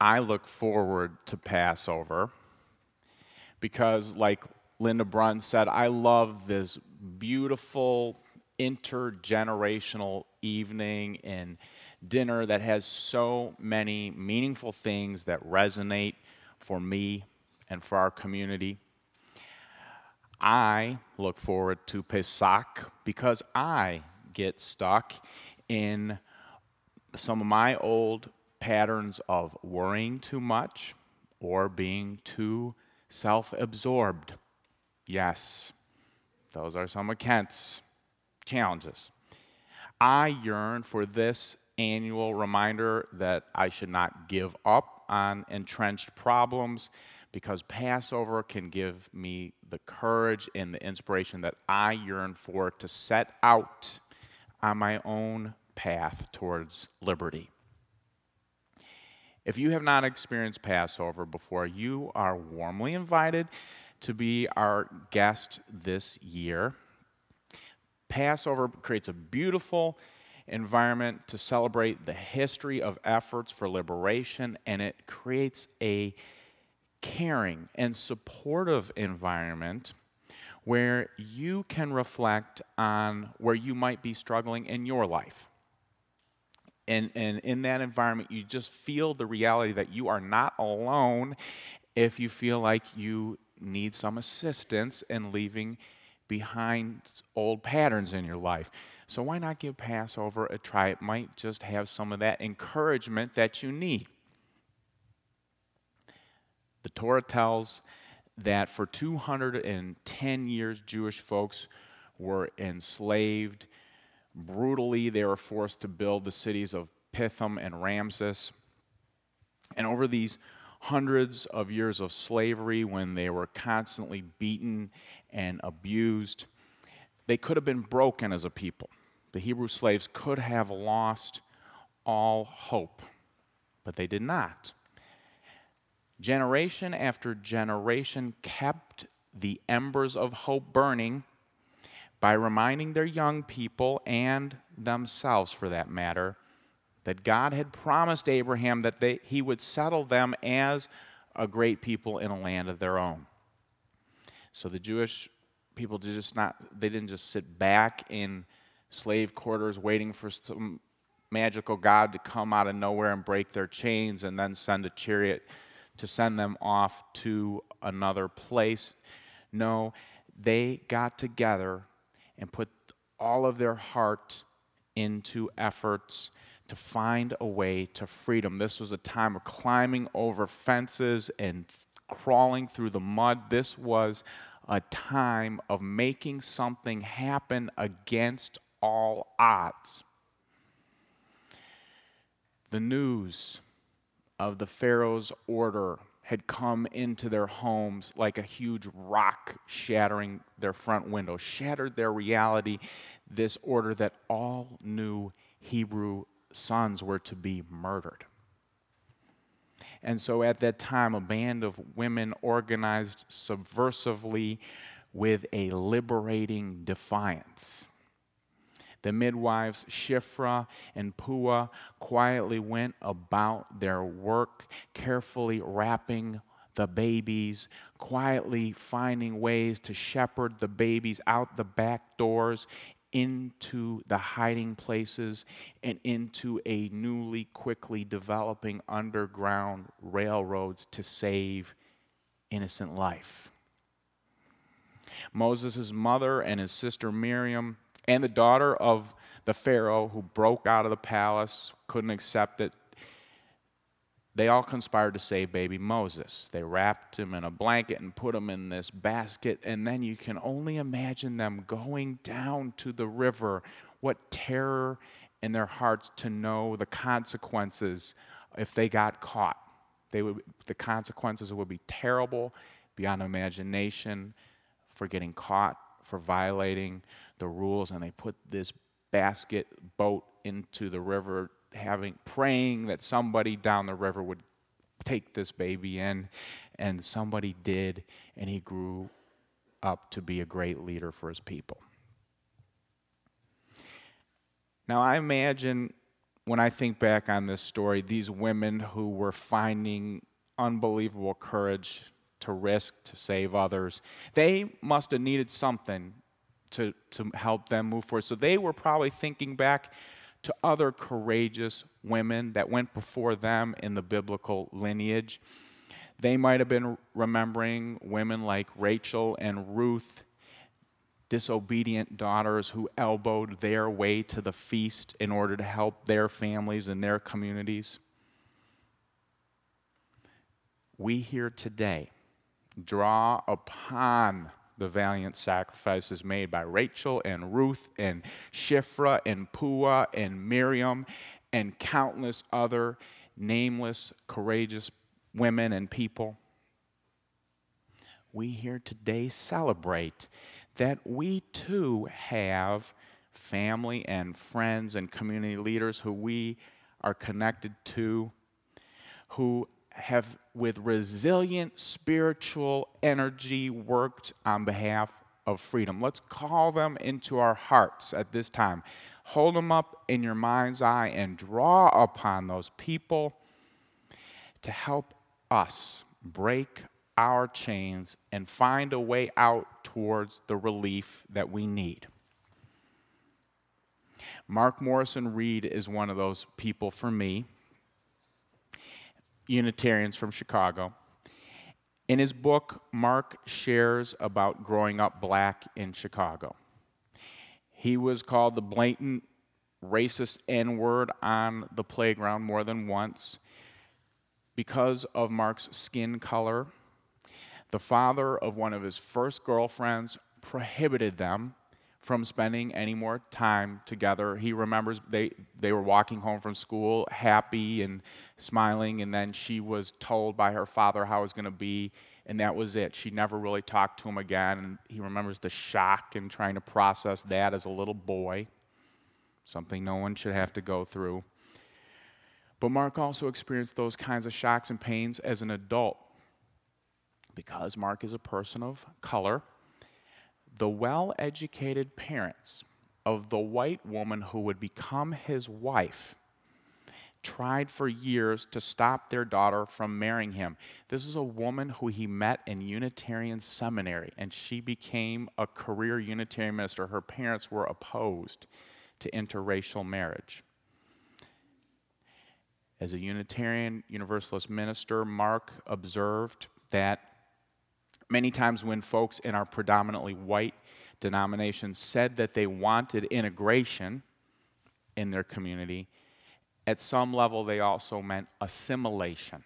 I look forward to Passover because, like Linda Brunn said, I love this beautiful intergenerational evening and dinner that has so many meaningful things that resonate for me and for our community. I look forward to Pesach because I get stuck in some of my old patterns of worrying too much or being too self absorbed. Yes, those are some of Kent's challenges. I yearn for this annual reminder that I should not give up on entrenched problems because Passover can give me the courage and the inspiration that I yearn for to set out on my own path towards liberty. If you have not experienced Passover before, you are warmly invited to be our guest this year. Passover creates a beautiful environment to celebrate the history of efforts for liberation, and it creates a caring and supportive environment where you can reflect on where you might be struggling in your life and, and in that environment, you just feel the reality that you are not alone if you feel like you need some assistance in leaving behind old patterns in your life. So, why not give Passover a try? It might just have some of that encouragement that you need. The Torah tells that for 210 years, Jewish folks were enslaved Brutally, they were forced to build the cities of Pithom and Ramses. And over these hundreds of years of slavery, when they were constantly beaten and abused, they could have been broken as a people. The Hebrew slaves could have lost all hope, but they did not. Generation after generation kept the embers of hope burning by reminding their young people and themselves, for that matter, that God had promised Abraham that they, he would settle them as a great people in a land of their own. So the Jewish people did just not they didn't just sit back in slave quarters waiting for some magical God to come out of nowhere and break their chains and then send a chariot to send them off to another place. No, they got together and put all of their heart into efforts to find a way to freedom. This was a time of climbing over fences and crawling through the mud. This was a time of making something happen against all odds. The news of the Pharaoh's order had come into their homes like a huge rock shattering their front window, shattered their reality, this order that all new Hebrew sons were to be murdered. And so at that time, a band of women organized subversively with a liberating defiance. The midwives Shifra and Pua quietly went about their work, carefully wrapping the babies, quietly finding ways to shepherd the babies out the back doors into the hiding places and into a newly quickly developing underground railroads to save innocent life. Moses' mother and his sister Miriam and the daughter of the Pharaoh who broke out of the palace, couldn't accept it. They all conspired to save baby Moses. They wrapped him in a blanket and put him in this basket, and then you can only imagine them going down to the river. What terror in their hearts to know the consequences if they got caught. They would, the consequences would be terrible beyond imagination for getting caught, for violating the rules and they put this basket boat into the river having praying that somebody down the river would take this baby in. And somebody did and he grew up to be a great leader for his people. Now i imagine when I think back on this story, these women who were finding unbelievable courage to risk to save others, they must have needed something to, to help them move forward. So they were probably thinking back to other courageous women that went before them in the biblical lineage. They might have been remembering women like Rachel and Ruth disobedient daughters who elbowed their way to the feast in order to help their families and their communities. We here today draw upon the valiant sacrifices made by Rachel and Ruth and Shiphrah and Puah and Miriam and countless other nameless, courageous women and people. We here today celebrate that we too have family and friends and community leaders who we are connected to, who have, with resilient spiritual energy, worked on behalf of freedom. Let's call them into our hearts at this time. Hold them up in your mind's eye and draw upon those people to help us break our chains and find a way out towards the relief that we need. Mark Morrison Reed is one of those people for me, Unitarians from Chicago. In his book, Mark shares about growing up black in Chicago. He was called the blatant racist N word on the playground more than once because of Mark's skin color the father of one of his first girlfriends prohibited them from spending any more time together. He remembers they, they were walking home from school happy and smiling, and then she was told by her father how it was going to be, and that was it. She never really talked to him again. And he remembers the shock and trying to process that as a little boy, something no one should have to go through. But Mark also experienced those kinds of shocks and pains as an adult because Mark is a person of color, the well educated parents of the white woman who would become his wife tried for years to stop their daughter from marrying him. This is a woman who he met in Unitarian seminary, and she became a career Unitarian minister. Her parents were opposed to interracial marriage. As a Unitarian Universalist minister, Mark observed that Many times, when folks in our predominantly white denominations said that they wanted integration in their community, at some level they also meant assimilation.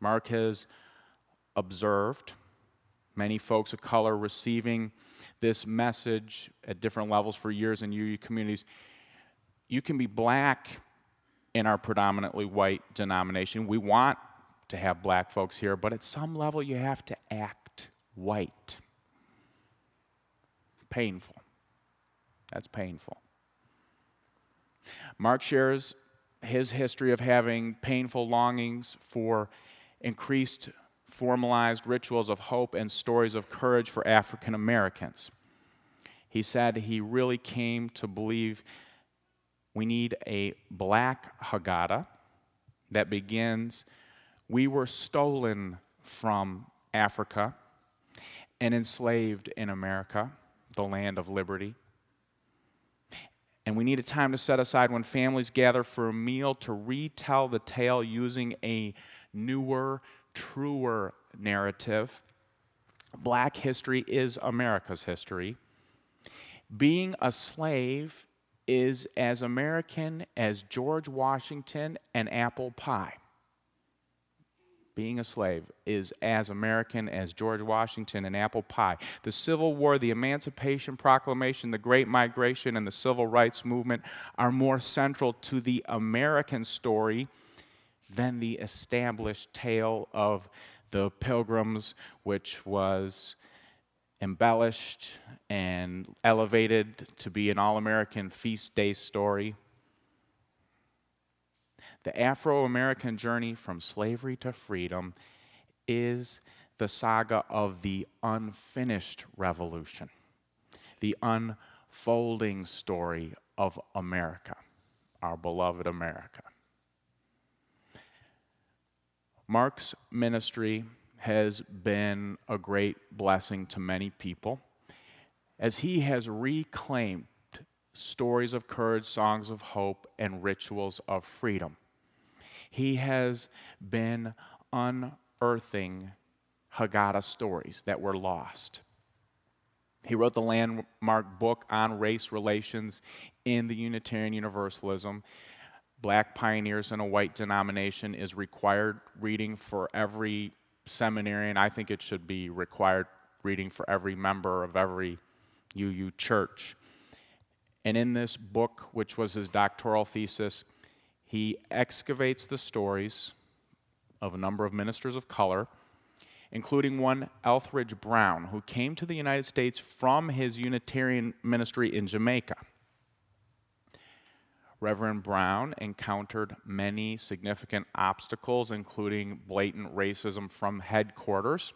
Mark has observed many folks of color receiving this message at different levels for years in UU communities. You can be black in our predominantly white denomination. We want to have black folks here, but at some level you have to act white. Painful. That's painful. Mark shares his history of having painful longings for increased formalized rituals of hope and stories of courage for African Americans. He said he really came to believe we need a black Haggadah that begins we were stolen from Africa and enslaved in America, the land of liberty. And we need a time to set aside when families gather for a meal to retell the tale using a newer, truer narrative. Black history is America's history. Being a slave is as American as George Washington and apple pie being a slave is as American as George Washington and apple pie. The Civil War, the Emancipation Proclamation, the Great Migration, and the Civil Rights Movement are more central to the American story than the established tale of the Pilgrims, which was embellished and elevated to be an all American feast day story. The Afro American journey from slavery to freedom is the saga of the unfinished revolution, the unfolding story of America. our beloved America. Mark's ministry has been a great blessing to many people as he has reclaimed stories of courage, songs of hope, and rituals of freedom. He has been unearthing Haggadah stories that were lost. He wrote the landmark book on race relations in the Unitarian Universalism. Black Pioneers in a White Denomination is required reading for every seminarian. I think it should be required reading for every member of every UU church. And in this book, which was his doctoral thesis, he excavates the stories of a number of ministers of color, including one Ethelred Brown, who came to the United States from his Unitarian ministry in Jamaica. Reverend Brown encountered many significant obstacles, including blatant racism from headquarters.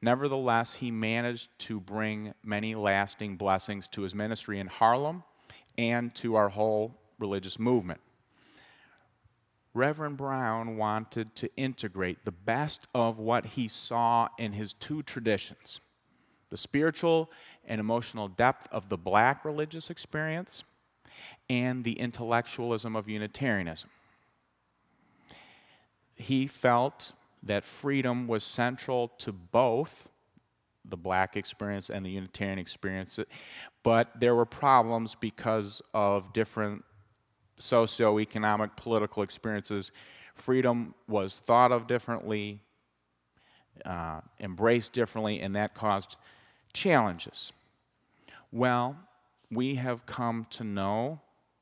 Nevertheless, he managed to bring many lasting blessings to his ministry in Harlem and to our whole religious movement. Reverend Brown wanted to integrate the best of what he saw in his two traditions the spiritual and emotional depth of the black religious experience and the intellectualism of Unitarianism. He felt that freedom was central to both the black experience and the Unitarian experience, but there were problems because of different socioeconomic, political experiences. Freedom was thought of differently, uh, embraced differently, and that caused challenges. Well, we have come to know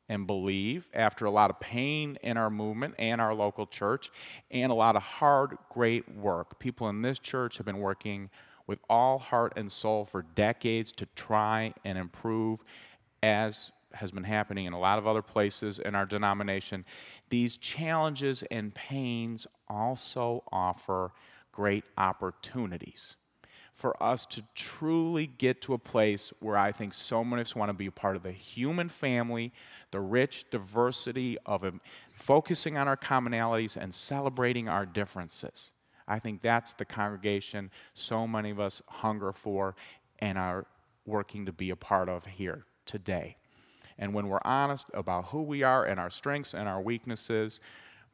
and believe after a lot of pain in our movement and our local church and a lot of hard, great work. People in this church have been working with all heart and soul for decades to try and improve, as has been happening in a lot of other places in our denomination. These challenges and pains also offer great opportunities for us to truly get to a place where I think so many of us want to be a part of the human family, the rich diversity of it, focusing on our commonalities and celebrating our differences. I think that's the congregation so many of us hunger for and are working to be a part of here today. And when we're honest about who we are and our strengths and our weaknesses,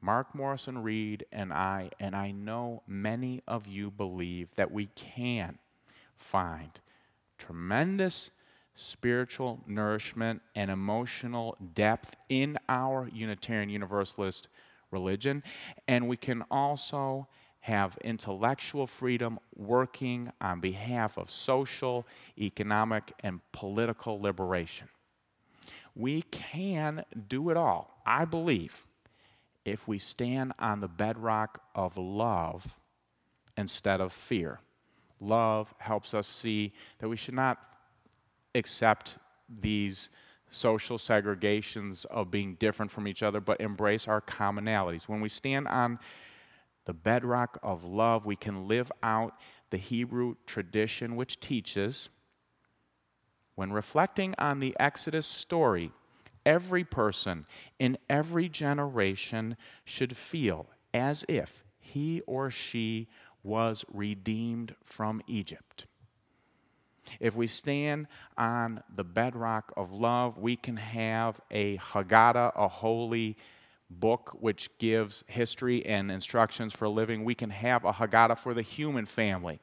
Mark Morrison Reed and I, and I know many of you believe that we can find tremendous spiritual nourishment and emotional depth in our Unitarian Universalist religion. And we can also have intellectual freedom working on behalf of social, economic, and political liberation. We can do it all, I believe, if we stand on the bedrock of love instead of fear. Love helps us see that we should not accept these social segregations of being different from each other, but embrace our commonalities. When we stand on the bedrock of love, we can live out the Hebrew tradition which teaches when reflecting on the Exodus story, every person in every generation should feel as if he or she was redeemed from Egypt. If we stand on the bedrock of love, we can have a Haggadah, a holy book which gives history and instructions for living. We can have a Haggadah for the human family.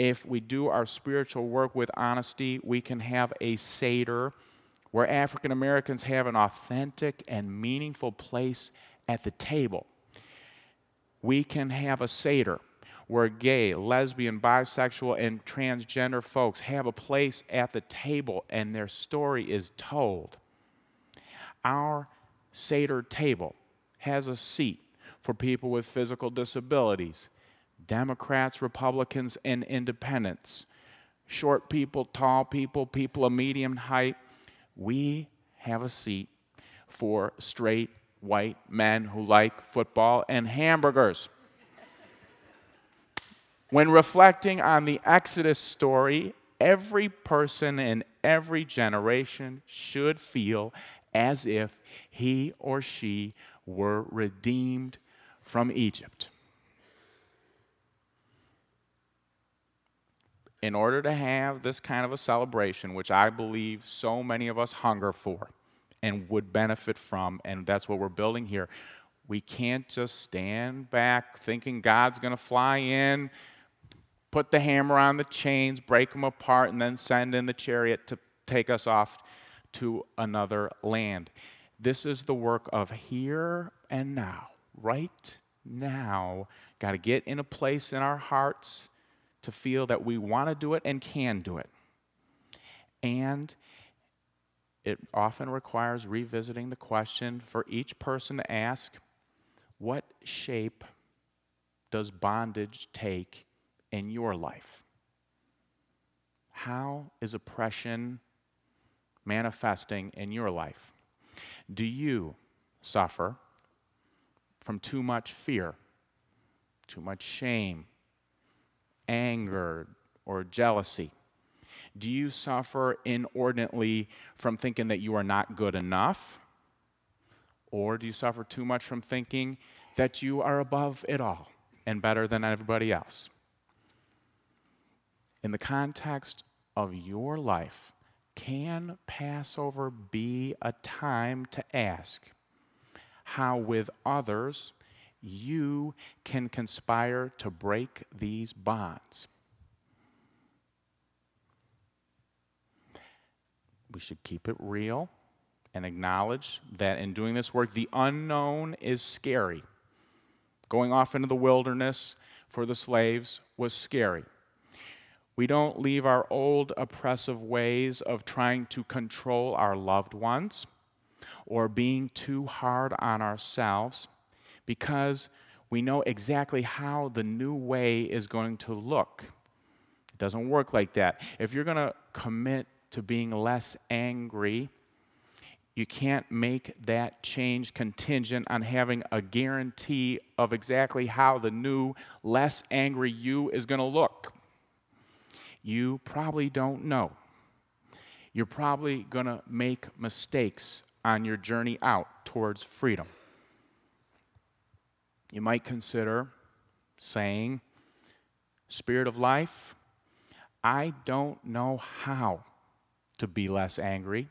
If we do our spiritual work with honesty, we can have a Seder where African Americans have an authentic and meaningful place at the table. We can have a Seder where gay, lesbian, bisexual, and transgender folks have a place at the table and their story is told. Our Seder table has a seat for people with physical disabilities, Democrats, Republicans, and independents, short people, tall people, people of medium height. We have a seat for straight white men who like football and hamburgers. When reflecting on the Exodus story, every person in every generation should feel as if he or she were redeemed from Egypt. In order to have this kind of a celebration, which I believe so many of us hunger for and would benefit from, and that's what we're building here, we can't just stand back thinking God's going to fly in, put the hammer on the chains, break them apart, and then send in the chariot to take us off to another land. This is the work of here and now, right now. Got to get in a place in our hearts to feel that we want to do it and can do it. And it often requires revisiting the question for each person to ask what shape does bondage take in your life? How is oppression manifesting in your life? Do you suffer from too much fear, too much shame, anger, or jealousy? Do you suffer inordinately from thinking that you are not good enough? Or do you suffer too much from thinking that you are above it all and better than everybody else? in the context of your life, can Passover be a time to ask how, with others, you can conspire to break these bonds? We should keep it real and acknowledge that in doing this work, the unknown is scary. Going off into the wilderness for the slaves was scary. We don't leave our old oppressive ways of trying to control our loved ones or being too hard on ourselves because we know exactly how the new way is going to look. It doesn't work like that. If you're going to commit to being less angry, you can't make that change contingent on having a guarantee of exactly how the new, less angry you is going to look you probably don't know. You're probably going to make mistakes on your journey out towards freedom. You might consider saying, Spirit of life, I don't know how to be less angry,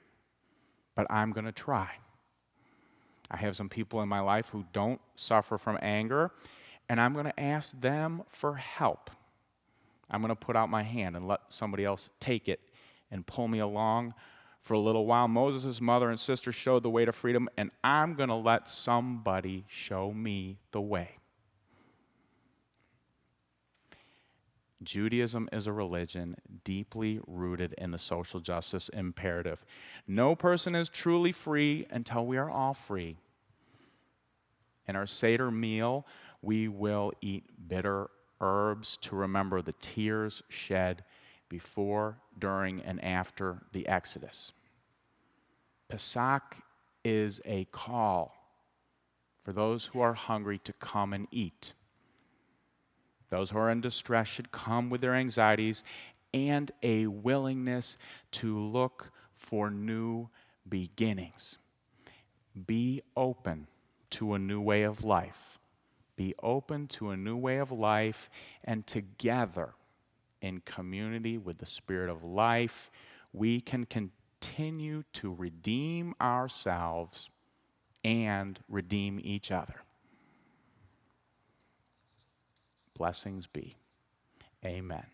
but I'm going to try. I have some people in my life who don't suffer from anger, and I'm going to ask them for help. I'm going to put out my hand and let somebody else take it and pull me along for a little while. Moses' mother and sister showed the way to freedom, and I'm going to let somebody show me the way. Judaism is a religion deeply rooted in the social justice imperative. No person is truly free until we are all free. In our Seder meal, we will eat bitter herbs to remember the tears shed before, during, and after the Exodus. Pesach is a call for those who are hungry to come and eat. Those who are in distress should come with their anxieties and a willingness to look for new beginnings. Be open to a new way of life be open to a new way of life, and together in community with the Spirit of life, we can continue to redeem ourselves and redeem each other. Blessings be. Amen.